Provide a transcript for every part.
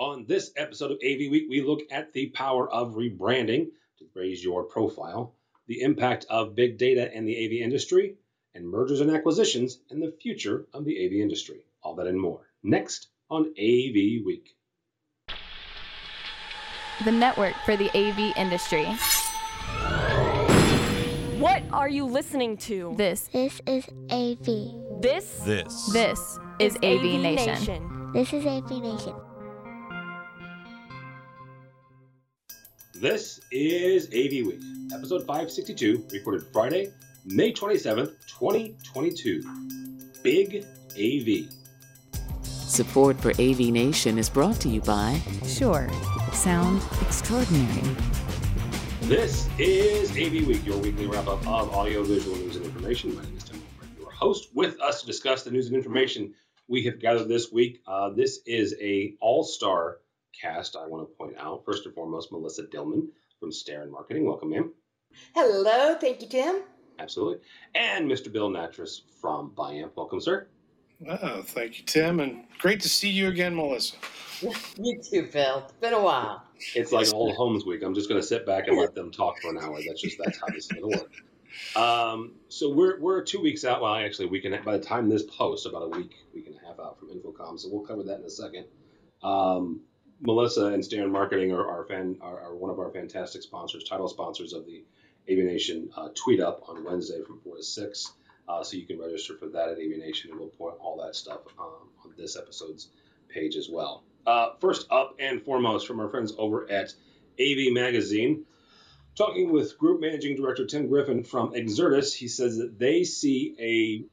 On this episode of AV Week, we look at the power of rebranding to raise your profile, the impact of big data in the AV industry, and mergers and acquisitions and the future of the AV industry. All that and more. Next on AV Week. The network for the AV industry. What are you listening to? This This is AV. This This. this is AV, Nation. This is AV Nation. This is AV Week, episode 562, recorded Friday, May 27th, 2022. Big AV. Support for AV Nation is brought to you by Shure, sound extraordinary. This is AV Week, your weekly wrap up of audio, visual news, and information. My name is Tim Wilbur, your host. With us to discuss the news and information we have gathered this week. Uh, this is a all-star cast. I want to point out first and foremost, Melissa Dillman from Starin Marketing. Welcome, ma'am. Hello, thank you, Tim. Absolutely, and Mr. Bill Nattress from Biamp. Welcome, sir. Oh, thank you, Tim, and great to see you again, Melissa. You too, Bill. It's been a while. It's like old Homes Week. I'm just going to sit back and let them talk for an hour. That's just that's how this is going to work. Um, so we're we're two weeks out. Well, actually, we can and by the time this posts, about a week, week and a half out from InfoComm. So we'll cover that in a second. Um, Melissa and Starin Marketing are, fan are, are one of our fantastic sponsors, title sponsors of the AV Nation uh, Tweet Up on Wednesday from four to six. Uh, so you can register for that at AV Nation, and we'll put all that stuff um, on this episode's page as well. Uh, first up and foremost, from our friends over at AV Magazine, talking with Group Managing Director Tim Griffin from Exertis, he says that they see a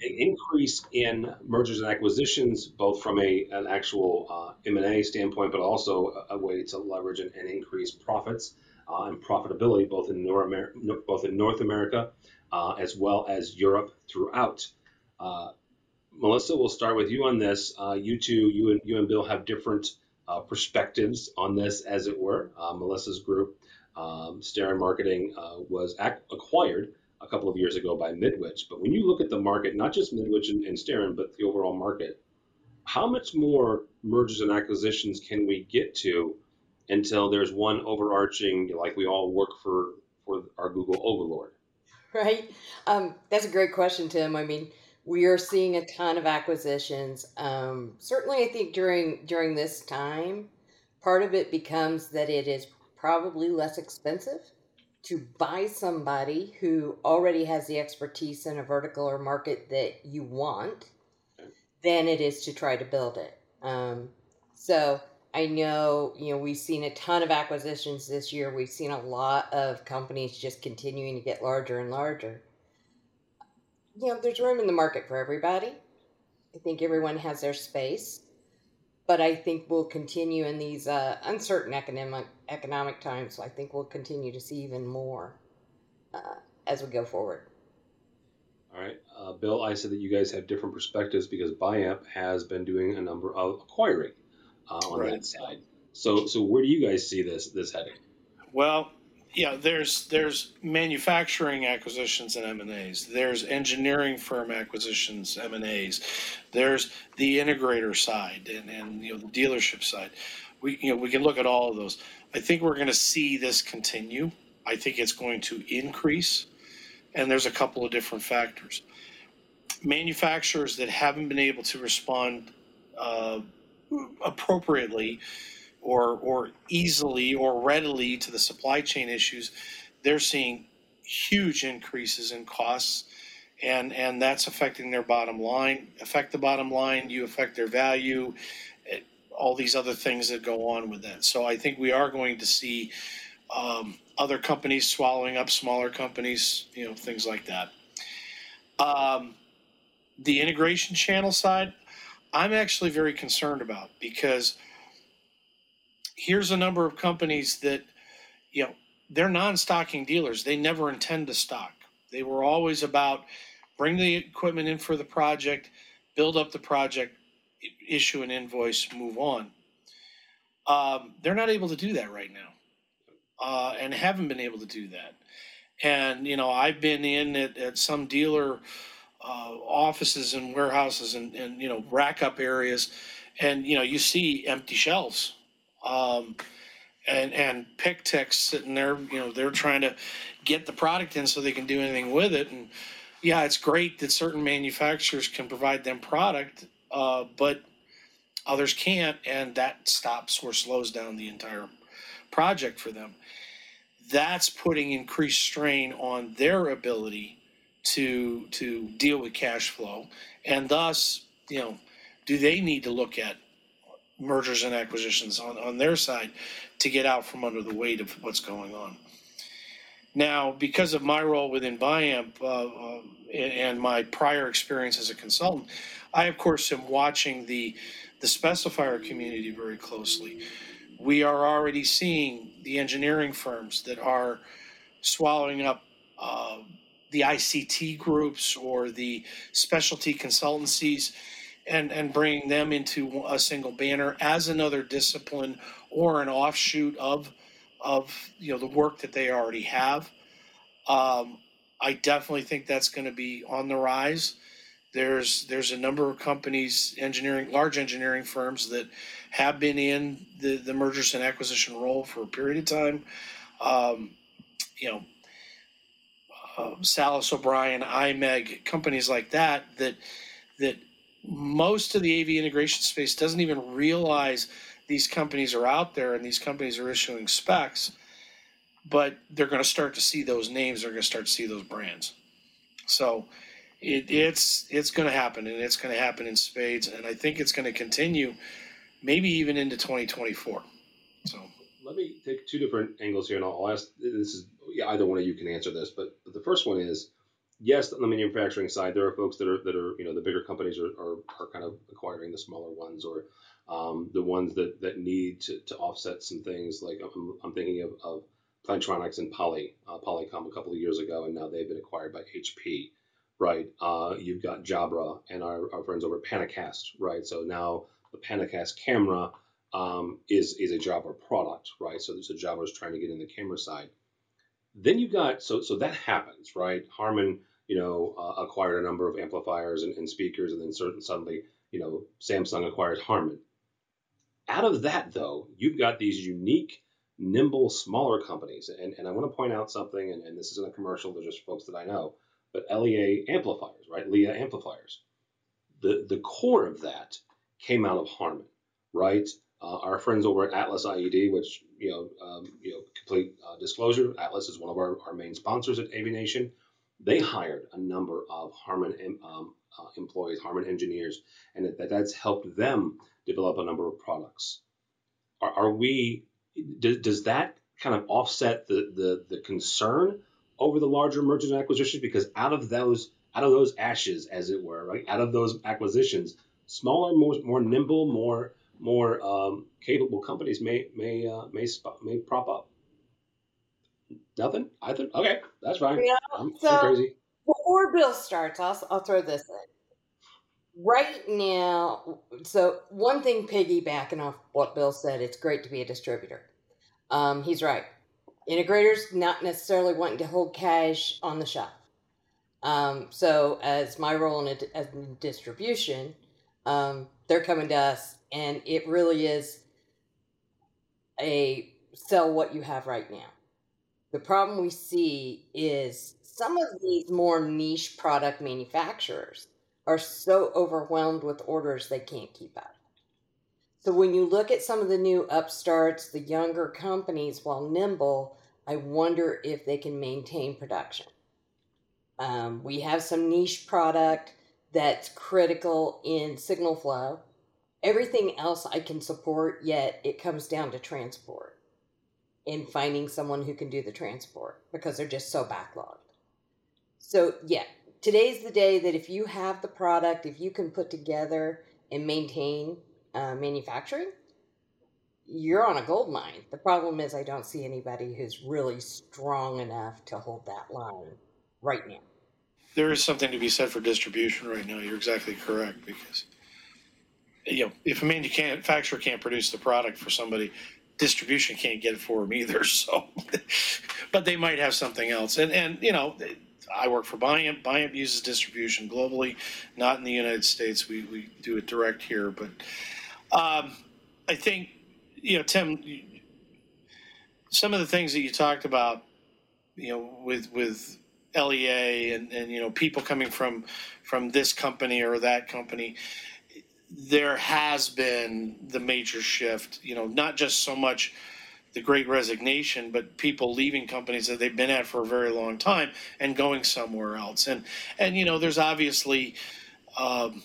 increase in mergers and acquisitions, both from a an actual uh, M&A standpoint, but also a, a way to leverage and, and increase profits uh, and profitability, both in North America, both in North America uh, as well as Europe throughout. Uh, Melissa, we'll start with you on this. Uh, you two, you and you and Bill have different uh, perspectives on this, as it were. Melissa's group, um, Marketing, was ac- acquired a couple of years ago by Midwich. But when you look at the market, not just Midwich and, and but the overall market, how much more mergers and acquisitions can we get to until there's one overarching, like we all work for for our Google overlord? Right? Um, that's a great question, Tim. I mean, we are seeing a ton of acquisitions. Um, certainly, I think during during this time, part of it becomes that it is probably less expensive to buy somebody who already has the expertise in a vertical or market that you want than it is to try to build it. Um, so I know, you know, we've seen a ton of acquisitions this year. We've seen a lot of companies just continuing to get larger and larger. You know, there's room in the market for everybody. I think everyone has their space. But I think we'll continue in these uh, uncertain economic economic times. So I think we'll continue to see even more uh, as we go forward. All right, uh, Bill, I said that you guys have different perspectives because Biamp has been doing a number of acquiring uh, on Right. that side. So, so where do you guys see this this heading? Well, yeah, there's there's manufacturing acquisitions and M and A's. There's engineering firm acquisitions, M and A's. There's the integrator side and, and you know the dealership side. We you know we can look at all of those. I think we're going to see this continue. I think it's going to increase, and there's a couple of different factors. Manufacturers that haven't been able to respond uh, appropriately or or easily or readily to the supply chain issues, they're seeing huge increases in costs, and and that's affecting their bottom line. Affect the bottom line, you affect their value, eh, all these other things that go on with that. So I think we are going to see um, other companies swallowing up smaller companies, you know, things like that. Um, the integration channel side, I'm actually very concerned about because here's a number of companies that, you know, they're non-stocking dealers. They never intend to stock. They were always about bring the equipment in for the project, build up the project, issue an invoice, move on. Um, they're not able to do that right now, uh, and haven't been able to do that. And you know, I've been in at, at some dealer uh, offices and warehouses and, and you know rack up areas, and you know you see empty shelves, um, and and pick ticks sitting there. You know they're trying to get the product in so they can do anything with it. And yeah, it's great that certain manufacturers can provide them product, uh, but others can't, and that stops or slows down the entire project for them. That's putting increased strain on their ability to to deal with cash flow, and thus, you know, do they need to look at mergers and acquisitions on, on their side to get out from under the weight of what's going on? Now, because of my role within Biamp uh, uh, and, my prior experience as a consultant, I of course am watching the the specifier community very closely. We are already seeing the engineering firms that are swallowing up uh, the ICT groups or the specialty consultancies and, and bringing them into a single banner as another discipline or an offshoot of of you know the work that they already have. Um, I definitely think that's going to be on the rise. There's there's a number of companies, engineering large engineering firms that have been in the, the mergers and acquisition role for a period of time. Um, you know, uh, Salas O'Brien, IMEG, companies like that that that most of the AV integration space doesn't even realize these companies are out there and these companies are issuing specs, but they're going to start to see those names. They're going to start to see those brands. So it, it's it's going to happen, and it's going to happen in spades, and I think it's going to continue, maybe even into 2024. So let me take two different angles here, and I'll, ask. This is either one of you can answer this, but, but the first one is yes, on the manufacturing side, there are folks that are that are you know the bigger companies are are, are kind of acquiring the smaller ones or um, the ones that that need to, to offset some things. Like I'm, I'm thinking of, of Plantronics and Poly uh, Polycom a couple of years ago, and now they've been acquired by HP. Right, uh, you've got Jabra and our, our friends over Panacast, right? So now the Panacast camera um, is is a Jabra product, right? So, so Jabra is trying to get in the camera side. Then you got so so that happens, right? Harman, you know, uh, acquired a number of amplifiers and, and speakers, and then certain suddenly, you know, Samsung acquires Harman. Out of that, though, you've got these unique, nimble, smaller companies, and, and I want to point out something, and, and this isn't a commercial; they're just folks that I know, but LEA amplifiers, right? LEA amplifiers. The the core of that came out of Harman, right? Uh, our friends over at Atlas IED, which you know, um, you know, complete uh, disclosure, Atlas is one of our, our main sponsors at AV Nation. They hired a number of Harman um, uh, employees, Harman engineers, and that, that's helped them develop a number of products. Are, are we? Does, does that kind of offset the, the the concern over the larger mergers and acquisitions? Because out of those out of those ashes, as it were, right, out of those acquisitions, smaller, more more nimble, more more um, capable companies may may uh, may spot, may prop up. Nothing. I think okay, that's fine. Yeah, I'm, so I'm crazy. Before Bill starts, I'll I'll throw this in. Right now, so one thing piggybacking off what Bill said, it's great to be a distributor. Um, he's right. Integrators not necessarily wanting to hold cash on the shelf. Um, so, as my role in, a, in distribution, um, they're coming to us and it really is a sell what you have right now. The problem we see is some of these more niche product manufacturers are so overwhelmed with orders they can't keep up. So when you look at some of the new upstarts, the younger companies, while nimble, I wonder if they can maintain production. Um, we have some niche product that's critical in signal flow everything else I can support, yet it comes down to transport and finding someone who can do the transport because they're just so backlogged. So, yeah, today's the day that if you have the product, if you can put together and maintain uh, manufacturing, you're on a gold mine. The problem is, I don't see anybody who's really strong enough to hold that line right now. There is something to be said for distribution right now. You're exactly correct because you know, if a manufacturer can't produce the product for somebody, distribution can't get it for them either. So, but they might have something else. And and you know, I work for Biamp. Biamp uses distribution globally, not in the United States. We we do it direct here, but Um, I think you know, Tim. Some of the things that you talked about, you know, with with LEA and and you know people coming from from this company or that company, there has been the major shift. You know, not just so much the great resignation, but people leaving companies that they've been at for a very long time and going somewhere else. And and you know, there's obviously um,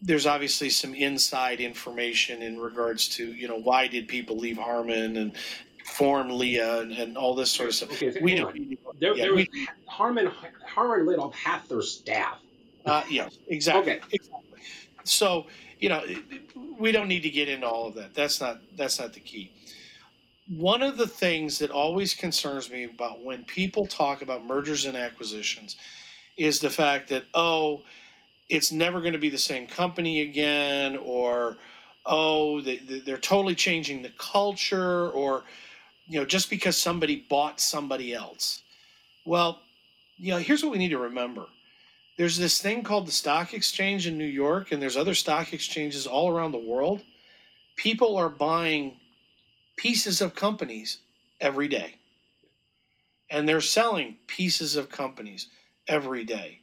there's obviously some inside information in regards to you know why did people leave Harman and form LEA and, and all this sort of stuff. Okay, so we on. There, yeah, there was we- Harman. Harman laid off half their staff. Uh, yeah, exactly. Okay. exactly. So you know, we don't need to get into all of that. That's not that's not the key. One of the things that always concerns me about when people talk about mergers and acquisitions is the fact that oh, it's never going to be the same company again, or oh, they, they- they're totally changing the culture, or you know, just because somebody bought somebody else. Well, you know, here's what we need to remember there's this thing called the stock exchange in New York, and there's other stock exchanges all around the world. People are buying pieces of companies every day, and they're selling pieces of companies every day.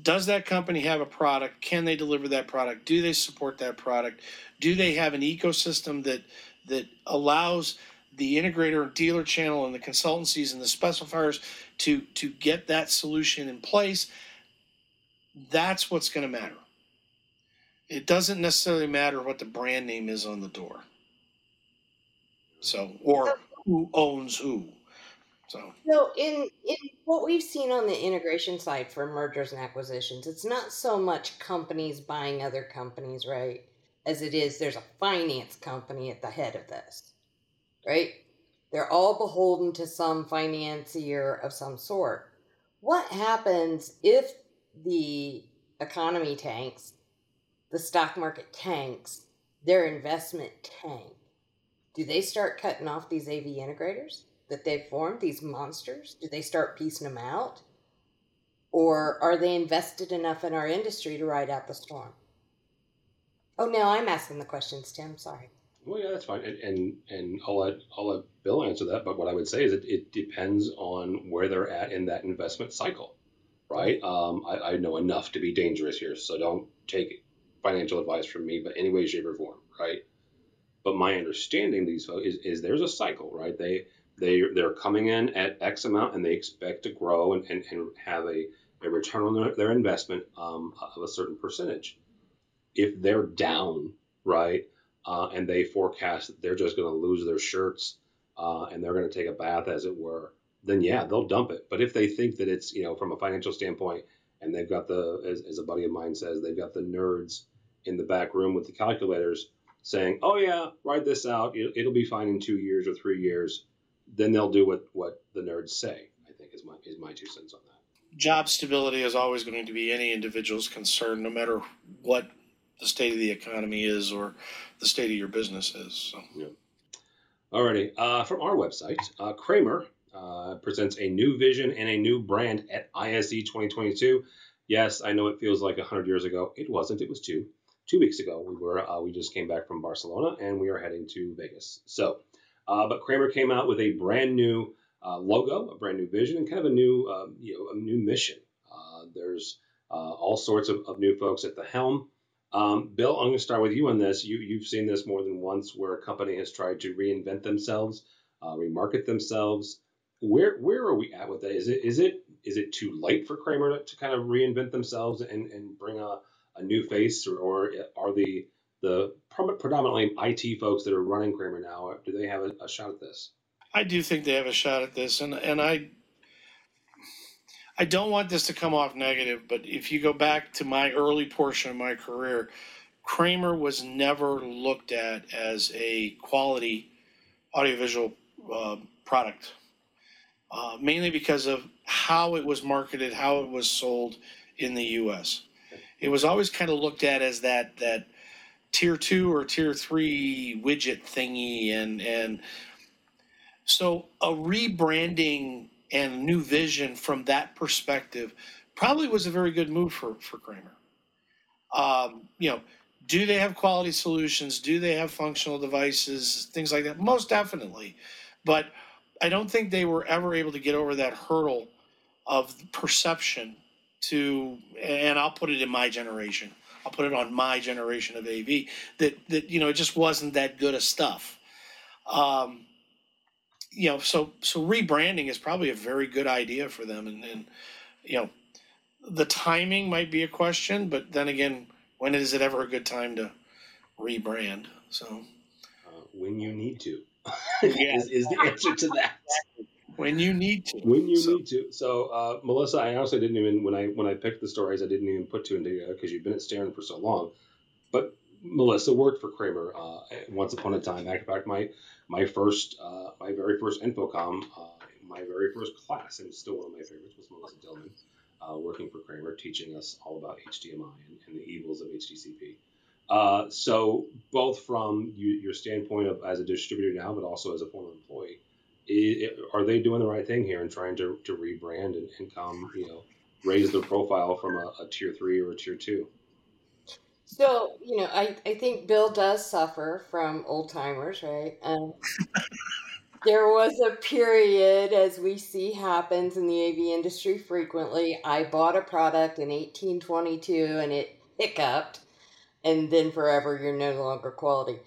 Does that company have a product? Can they deliver that product? Do they support that product? Do they have an ecosystem that that allows the integrator and dealer channel and the consultancies and the specifiers to to get that solution in place? That's what's going to matter. It doesn't necessarily matter what the brand name is on the door. So, or who owns who. So, So in in what we've seen on the integration side for mergers and acquisitions, it's not so much companies buying other companies, right? As it is there's a finance company at the head of this. Right? They're all beholden to some financier of some sort. What happens if the economy tanks, the stock market tanks, their investment tank? Do they start cutting off these AV integrators that they've formed, these monsters? Do they start piecing them out? Or are they invested enough in our industry to ride out the storm? Oh, no, I'm asking the questions, Tim. Sorry. Well, yeah, that's fine, and and, and I'll let I'll let Bill answer that. But what I would say is it, it depends on where they're at in that investment cycle, right? Um, I, I know enough to be dangerous here, so don't take financial advice from me, but any way, shape, or form, right? But my understanding these folks is, is there's a cycle, right? They they they're coming in at X amount and they expect to grow and, and, and have a, a return on their, their investment um, of a certain percentage. If they're down, right, uh, and they forecast that they're just going to lose their shirts uh, and they're going to take a bath, as it were, then yeah, they'll dump it. But if they think that it's you know from a financial standpoint, and they've got the as, as a buddy of mine says, they've got the nerds in the back room with the calculators saying, "Oh yeah, ride this out. It, it'll be fine in two years or three years." Then they'll do what what the nerds say. I think is my is my two cents on that. job stability is always going to be any individual's concern, no matter what the state of the economy is or the state of your business is. So. Yeah. Alrighty, uh, from our website, uh, Kramer uh, presents a new vision and a new brand at ISE 2022. Yes, I know it feels like 100 years ago. It wasn't. It was two. Two weeks ago, we were uh, we just came back from Barcelona and we are heading to Vegas. So, uh, but Kramer came out with a brand new uh, logo, a brand new vision, and kind of a new um, you know a new mission. Uh, there's uh, all sorts of, of new folks at the helm. Um, Bill, I'm going to start with you on this. You you've seen this more than once, where a company has tried to reinvent themselves, remarket themselves. Where where are we at with that? Is it is it is it too late for Kramer to, kind of reinvent themselves and, and bring a, a new face, or, or are the the predominantly IT folks that are running Kramer now? Do they have a, a shot at this? I do think they have a shot at this, and and I I don't want this to come off negative, but if you go back to my early portion of my career, Kramer was never looked at as a quality audiovisual uh, product, uh, mainly because of how it was marketed, how it was sold in the U.S. It was always kind of looked at as that that tier two or tier three widget thingy, and and so a rebranding and new vision from that perspective probably was a very good move for for Kramer. Um, you know, do they have quality solutions? Do they have functional devices? Things like that. Most definitely, but I don't think they were ever able to get over that hurdle of perception to, and I'll put it in my generation. I'll put it on my generation of AV that that you know it just wasn't that good of stuff. Um, you know, so so rebranding is probably a very good idea for them, and, and you know, the timing might be a question, but then again, when is it ever a good time to rebrand? So, uh, when you need to, yeah. is, is the answer to that. When you need to. When you so. need to. So, uh, Melissa, I honestly didn't even when I when I picked the stories, I didn't even put two and together because you've been at Starin for so long. But Melissa worked for Kramer uh, once upon a time. In fact, my my first uh, my very first InfoComm, uh, my very first class, and still one of my favorites was Melissa Dillman uh, working for Kramer, teaching us all about HDMI and, and the evils of HDCP. Uh, so both from you, your standpoint of as a distributor now, but also as a former employee, it, it, are they doing the right thing here and trying to, to rebrand and, and come, you know, raise their profile from a, a tier three or a tier two? So, you know, I, I think Bill does suffer from old timers, right? Um, there was a period, as we see happens in the AV industry frequently. I bought a product in 1822 and it hiccuped, and then forever you're no longer quality.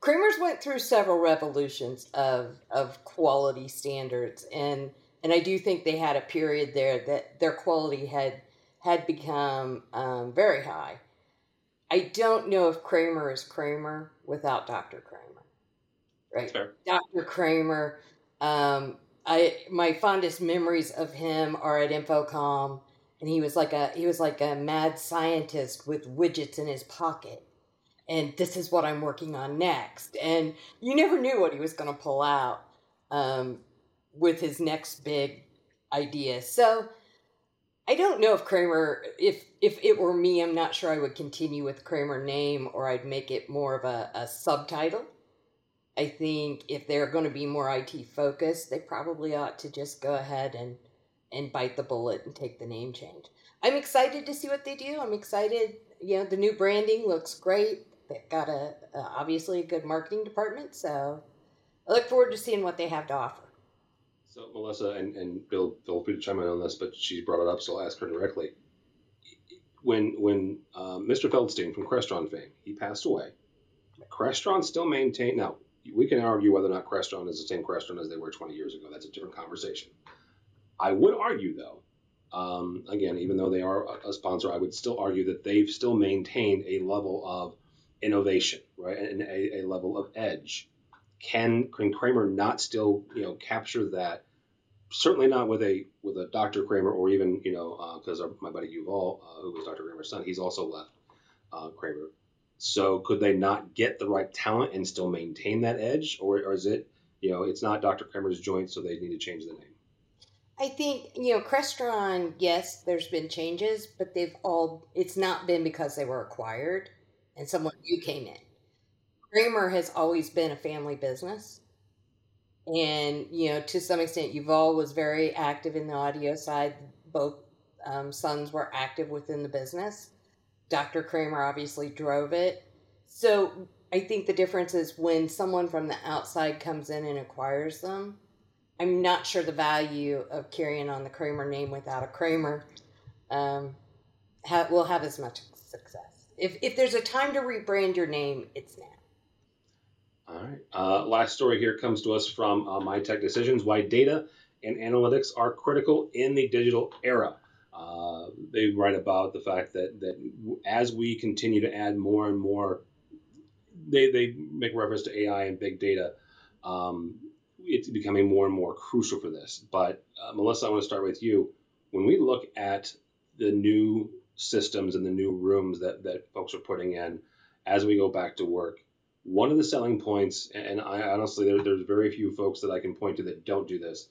Kramer's went through several revolutions of of quality standards, and and I do think they had a period there that their quality had had become um, very high. I don't know if Kramer is Kramer without Dr. Kramer right? Dr. Kramer. Um, I my fondest memories of him are at InfoComm, and he was like a he was like a mad scientist with widgets in his pocket. And this is what I'm working on next. And you never knew what he was going to pull out um, with his next big idea. So I don't know if Kramer, if if it were me, I'm not sure I would continue with Kramer name or I'd make it more of a, a subtitle I think if they're going to be more IT focused, they probably ought to just go ahead and and bite the bullet and take the name change. I'm excited to see what they do. I'm excited. You know, the new branding looks great. They've got a, a obviously a good marketing department, so I look forward to seeing what they have to offer. So Melissa and, and Bill, feel free to chime in on this, but she brought it up, so I'll ask her directly. When when uh, Mr. Feldstein from Crestron fame, he passed away. Crestron still maintained. now we can argue whether or not Crestron is the same Crestron as they were 20 years ago. That's a different conversation. I would argue, though, um, again, even though they are a sponsor, I would still argue that they've still maintained a level of innovation, right, and a, a level of edge. Can can Kramer not still, you know, capture that? Certainly not with a with a Dr. Kramer or even, you know, because uh, my buddy Yuval, uh, who was Dr. Kramer's son, he's also left uh, Kramer. So could they not get the right talent and still maintain that edge, or, or is it, you know, it's not Dr. Kramer's joint, so they need to change the name? I think you know Crestron. Yes, there's been changes, but they've all. It's not been because they were acquired and someone new came in. Kramer has always been a family business, and you know to some extent, Yuval was very active in the audio side. Both um, sons were active within the business. Dr. Kramer obviously drove it. So I think the difference is when someone from the outside comes in and acquires them. I'm not sure the value of carrying on the Kramer name without a Kramer um, ha- will have as much success. If, if there's a time to rebrand your name, it's now. All right. Uh, last story here comes to us from uh, My Tech Decisions Why Data and Analytics Are Critical in the Digital Era. Uh, they write about the fact that, that as we continue to add more and more, they, they make reference to AI and big data. Um, it's becoming more and more crucial for this. But uh, Melissa, I want to start with you. When we look at the new systems and the new rooms that, that folks are putting in as we go back to work, one of the selling points, and I honestly, there, there's very few folks that I can point to that don't do this.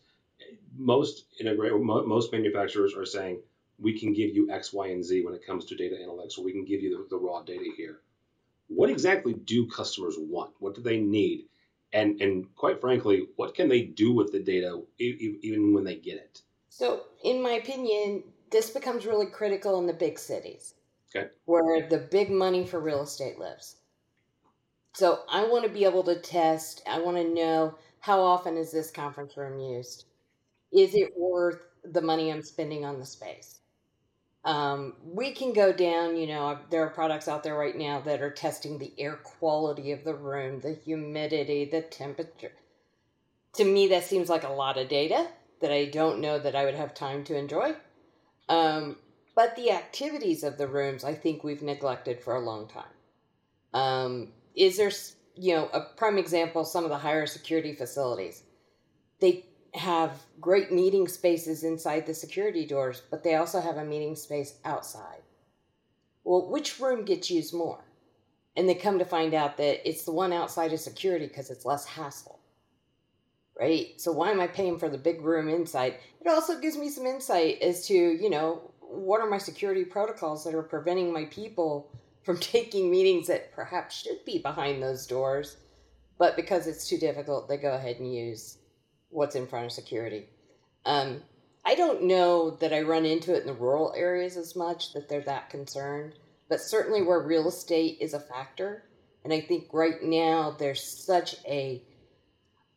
Most integrate, most manufacturers are saying, we can give you X, Y, and Z when it comes to data analytics, or we can give you the, the raw data here. What exactly do customers want? What do they need? And, and quite frankly, what can they do with the data even when they get it? So, in my opinion, this becomes really critical in the big cities. Okay. Where the big money for real estate lives. So I want to be able to test. I want to know how often is this conference room used? Is it worth the money I'm spending on the space? Um, we can go down, you know, there are products out there right now that are testing the air quality of the room, the humidity, the temperature. To me, that seems like a lot of data that I don't know that I would have time to enjoy. Um, but the activities of the rooms, I think we've neglected for a long time. Um, is there, you know, a prime example, some of the higher security facilities? They have great meeting spaces inside the security doors, but they also have a meeting space outside. Well, which room gets used more? And they come to find out that it's the one outside of security because it's less hassle. Right? So why am I paying for the big room inside? It also gives me some insight as to, you know, what are my security protocols that are preventing my people from taking meetings that perhaps should be behind those doors, but because it's too difficult, they go ahead and use what's in front of security. Um, I don't know that I run into it in the rural areas as much that they're that concerned, but certainly where real estate is a factor, and I think right now there's such a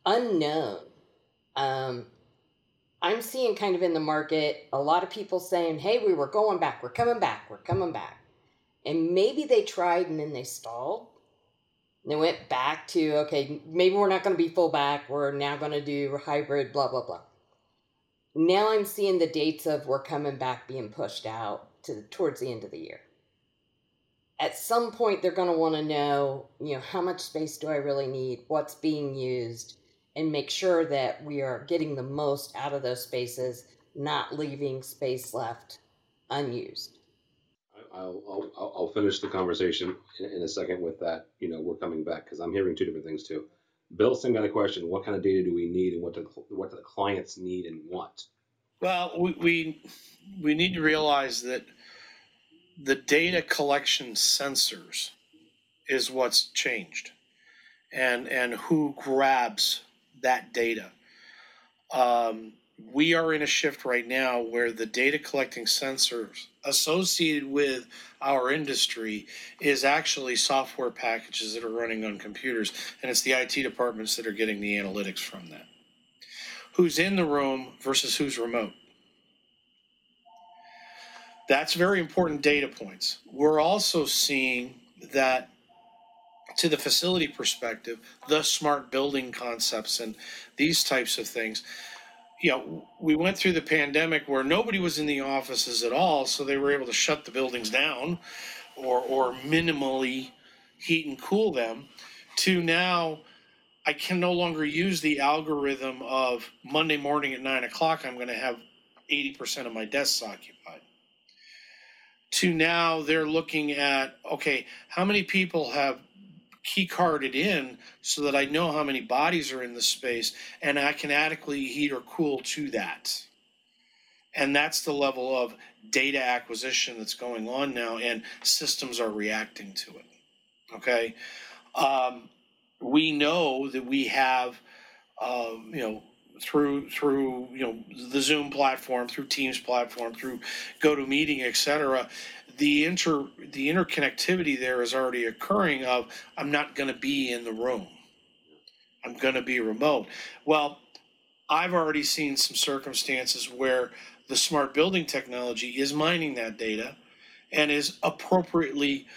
unknown. Um, I'm seeing kind of in the market a lot of people saying, "Hey, we were going back. We're coming back. We're coming back," and maybe they tried and then they stalled they went back to, okay, maybe we're not going to be full back. We're now going to do hybrid, blah, blah, blah. Now I'm seeing the dates of we're coming back being pushed out to towards the end of the year. At some point, they're going to want to know, you know, how much space do I really need? What's being used? And make sure that we are getting the most out of those spaces, not leaving space left unused. I'll, I'll, I'll finish the conversation in, in, a second with that. You know, we're coming back because I'm hearing two different things too. Bill's got a question: What kind of data do we need, and what do what do the clients need and want? Well, we we, we need to realize that the data collection sensors is what's changed, and and who grabs that data. Um, we are in a shift right now where the data collecting sensors associated with our industry is actually software packages that are running on computers, and it's the IT departments that are getting the analytics from that. Who's in the room versus who's remote? That's very important data points. We're also seeing that to the facility perspective, the smart building concepts and these types of things you know, we went through the pandemic where nobody was in the offices at all, so they were able to shut the buildings down or or minimally heat and cool them to now I can no longer use the algorithm of Monday morning at nine o'clock, I'm going to have 80% of my desks occupied. To now they're looking at, okay, how many people have key carded in so that I know how many bodies are in the space and I can adequately heat or cool to that. And that's the level of data acquisition that's going on now, and systems are reacting to it. Okay. Um, we know that we have, uh, you know, through through you know the Zoom platform, through Teams platform, through GoToMeeting, et cetera, the inter the interconnectivity there is already occurring of I'm not going to be in the room. I'm going to be remote. Well, I've already seen some circumstances where the smart building technology is mining that data and is appropriately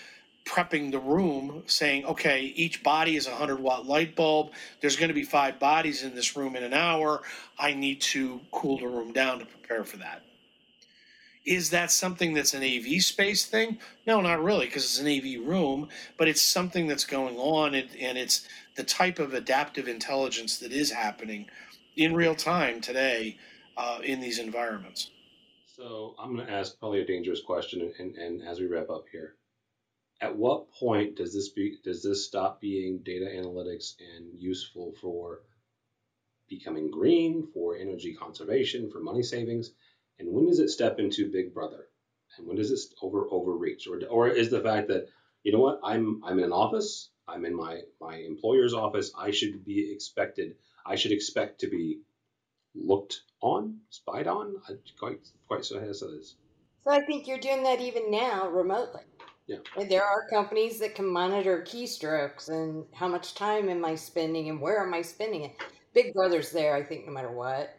prepping the room saying okay each body is a 100 watt light bulb there's going to be five bodies in this room in an hour i need to cool the room down to prepare for that is that something that's an AV space thing? No, not really, because it's an AV room, but it's something that's going on, and, and it's the type of adaptive intelligence that is happening in real time today uh, in these environments. So I'm going to ask probably a dangerous question, and, and as we wrap up here, at what point does this be does this stop being data analytics and useful for becoming green, for energy conservation, for money savings? And when does it step into Big Brother? And when does it over overreach? Or or is the fact that you know what I'm I'm in an office, I'm in my my employer's office, I should be expected, I should expect to be looked on, spied on. I quite quite so has. So I think you're doing that even now remotely. Yeah. And there are companies that can monitor keystrokes and how much time am I spending and where am I spending it. Big Brother's there, I think, no matter what.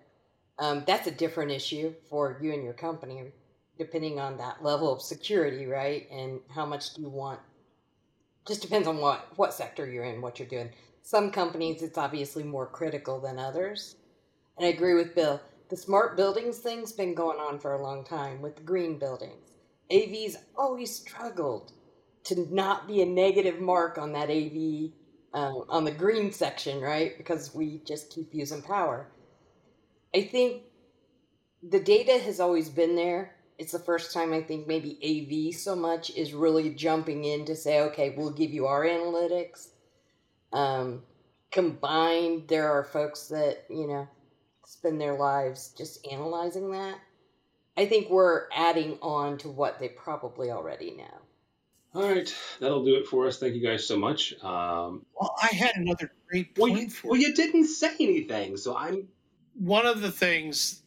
Um, that's a different issue for you and your company, depending on that level of security, right? And how much do you want? Just depends on what what sector you're in, what you're doing. Some companies, it's obviously more critical than others. And I agree with Bill. The smart buildings thing's been going on for a long time with the green buildings. AV's always struggled to not be a negative mark on that AV uh, on the green section, right? Because we just keep using power. I think the data has always been there. It's the first time I think maybe AV so much is really jumping in to say, okay, we'll give you our analytics. Um, combined, there are folks that, you know, spend their lives just analyzing that. I think we're adding on to what they probably already know. All right, that'll do it for us. Thank you guys so much. Um, well, I had another great point well, you, for well, you didn't say anything, so I'm. One of the things,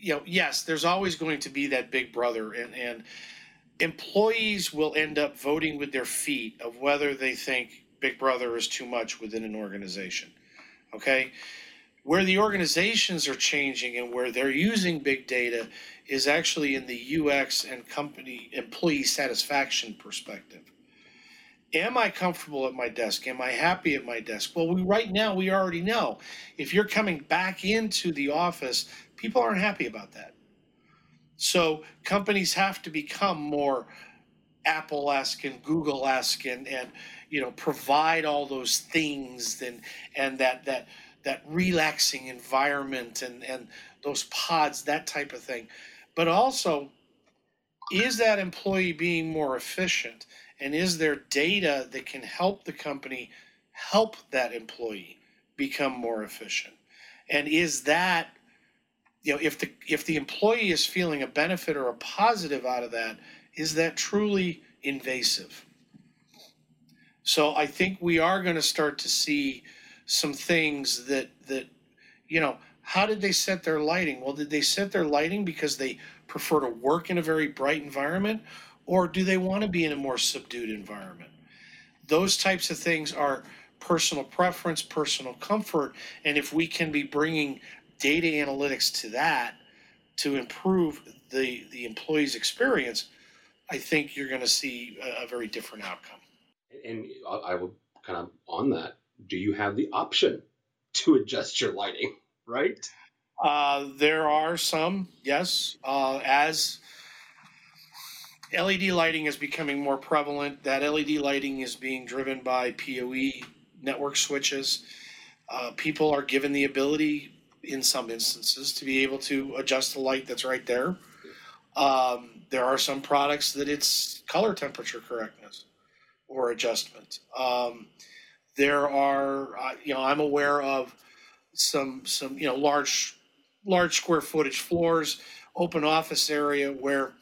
you know, yes, there's always going to be that big brother, and and employees will end up voting with their feet of whether they think Big Brother is too much within an organization. Okay, where the organizations are changing and where they're using big data is actually in the UX and company employee satisfaction perspective. Am I comfortable at my desk? Am I happy at my desk? Well, we right now we already know. If you're coming back into the office, people aren't happy about that. So companies have to become more Apple-esque and Google-esque and, and you know provide all those things and and that that that relaxing environment and, and those pods, that type of thing. But also, is that employee being more efficient? And is there data that can help the company help that employee become more efficient? And is that, you know, if the if the employee is feeling a benefit or a positive out of that, is that truly invasive? So I think we are going to start to see some things that that you know how did they set their lighting? Well did they set their lighting because they prefer to work in a very bright environment or do they want to be in a more subdued environment? Those types of things are personal preference personal comfort and if we can be bringing data analytics to that to improve the the employee's experience i think you're going to see a, a very different outcome. And i will kind of on that do you have the option to adjust your lighting, right? Uh, there are some, yes. Uh, as LED lighting is becoming more prevalent, that LED lighting is being driven by PoE network switches. Uh, people are given the ability, in some instances, to be able to adjust the light that's right there. Um, there are some products that it's color temperature correctness or adjustment. Um, there are, uh, you know, I'm aware of some some you know large large square footage floors, open office area where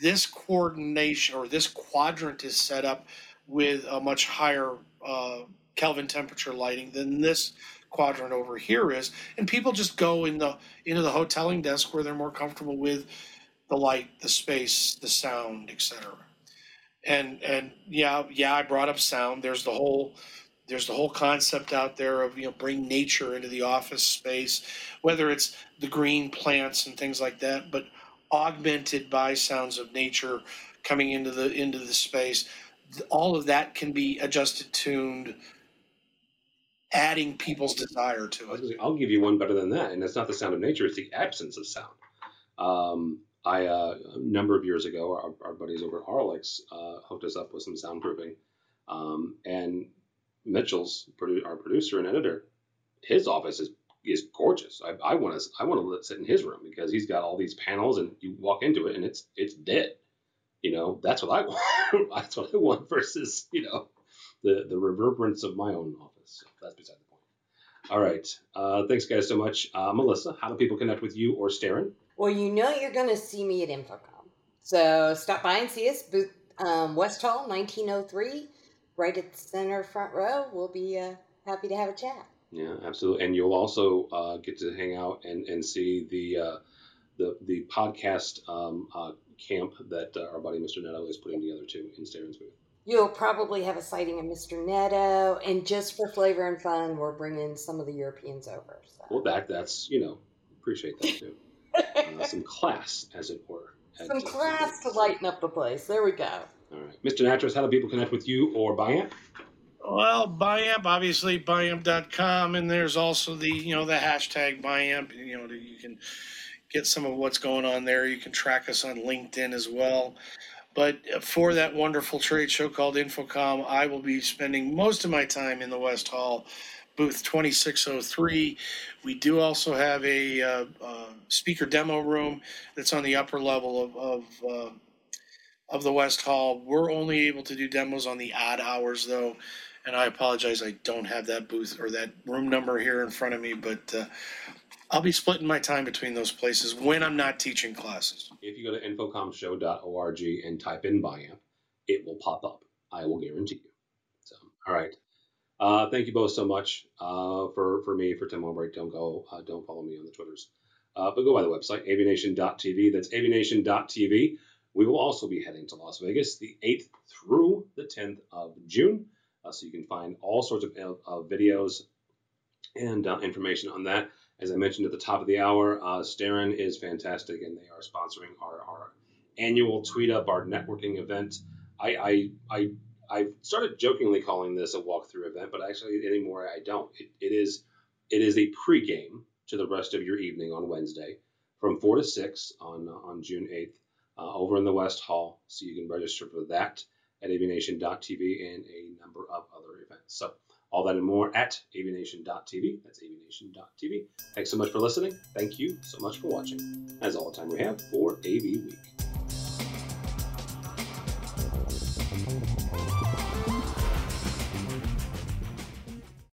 this coordination or this quadrant is set up with a much higher uh, Kelvin temperature lighting than this quadrant over here is, and people just go in the into the hoteling desk where they're more comfortable with the light, the space, the sound, etc. And and yeah, yeah, I brought up sound. There's the whole there's the whole concept out there of you know bring nature into the office space whether it's the green plants and things like that but augmented by sounds of nature coming into the into the space. All of that can be adjusted tuned adding people's desire to it. I'll give you one better than that and it's not the sound of nature it's the absence of sound. Um, I uh, a number of years ago, our, our buddies over at Auralex uh, hooked us up with some soundproofing, um, and Mitchell's our producer and editor, his office is is gorgeous. I, want to I want to sit in his room because he's got all these panels and you walk into it and it's it's dead. You know that's what I want. that's what I want versus you know the the reverberance of my own office. So that's beside the point. All right. Uh, thanks guys so much, uh, Melissa. How do people connect with you or Starin? Well, you know you're going to see me at InfoComm, so stop by and see us. Booth um, West Hall, 1903 right at the center front row, we'll be uh, happy to have a chat. Yeah, absolutely. And you'll also uh, get to hang out and, and see the uh, the the podcast um, uh, camp that uh, our buddy Mr. Neto is putting together too in Starin's booth. You'll probably have a sighting of Mr. Neto, and just for flavor and fun, we're bringing some of the Europeans over. So. Well, that that's you know appreciate that too. uh, some class, as it were. Some class to lighten up the place. There we go. All right, Mr. Nattress, how do people connect with you or Biamp? Well, Biamp, obviously Biamp.com, and there's also the you know the hashtag Biamp. You know you can get some of what's going on there. You can track us on LinkedIn as well. But for that wonderful trade show called InfoComm, I will be spending most of my time in the West Hall, booth 2603. We do also have a uh, uh, speaker demo room that's on the upper level of of, uh, of the West Hall. We're only able to do demos on the odd hours, though, and I apologize. I don't have that booth or that room number here in front of me, but uh, I'll be splitting my time between those places when I'm not teaching classes. If you go to infocommshow.org and type in Biamp, it will pop up. I will guarantee you. So, all right. Uh, thank you both so much uh, for for me for Tim Albright. Don't go, uh, don't follow me on the Twitters, uh, but go by the website avnation.tv. That's avnation.tv. We will also be heading to Las Vegas the 8th through the 10th of June, uh, so you can find all sorts of videos and uh, information on that. As I mentioned at the top of the hour, uh, is fantastic, and they are sponsoring our, our annual Tweet Up, our networking event. I, I, I, I started jokingly calling this a walkthrough event, but actually anymore I don't. It, it is it is a pregame to the rest of your evening on Wednesday from four to six on on June eighth uh, over in the West Hall. So you can register for that at avnation.tv and a number of other events. So all that and more at avnation.tv. That's avnation.tv. Thanks so much for listening. Thank you so much for watching. That's all the time we have for AV Week.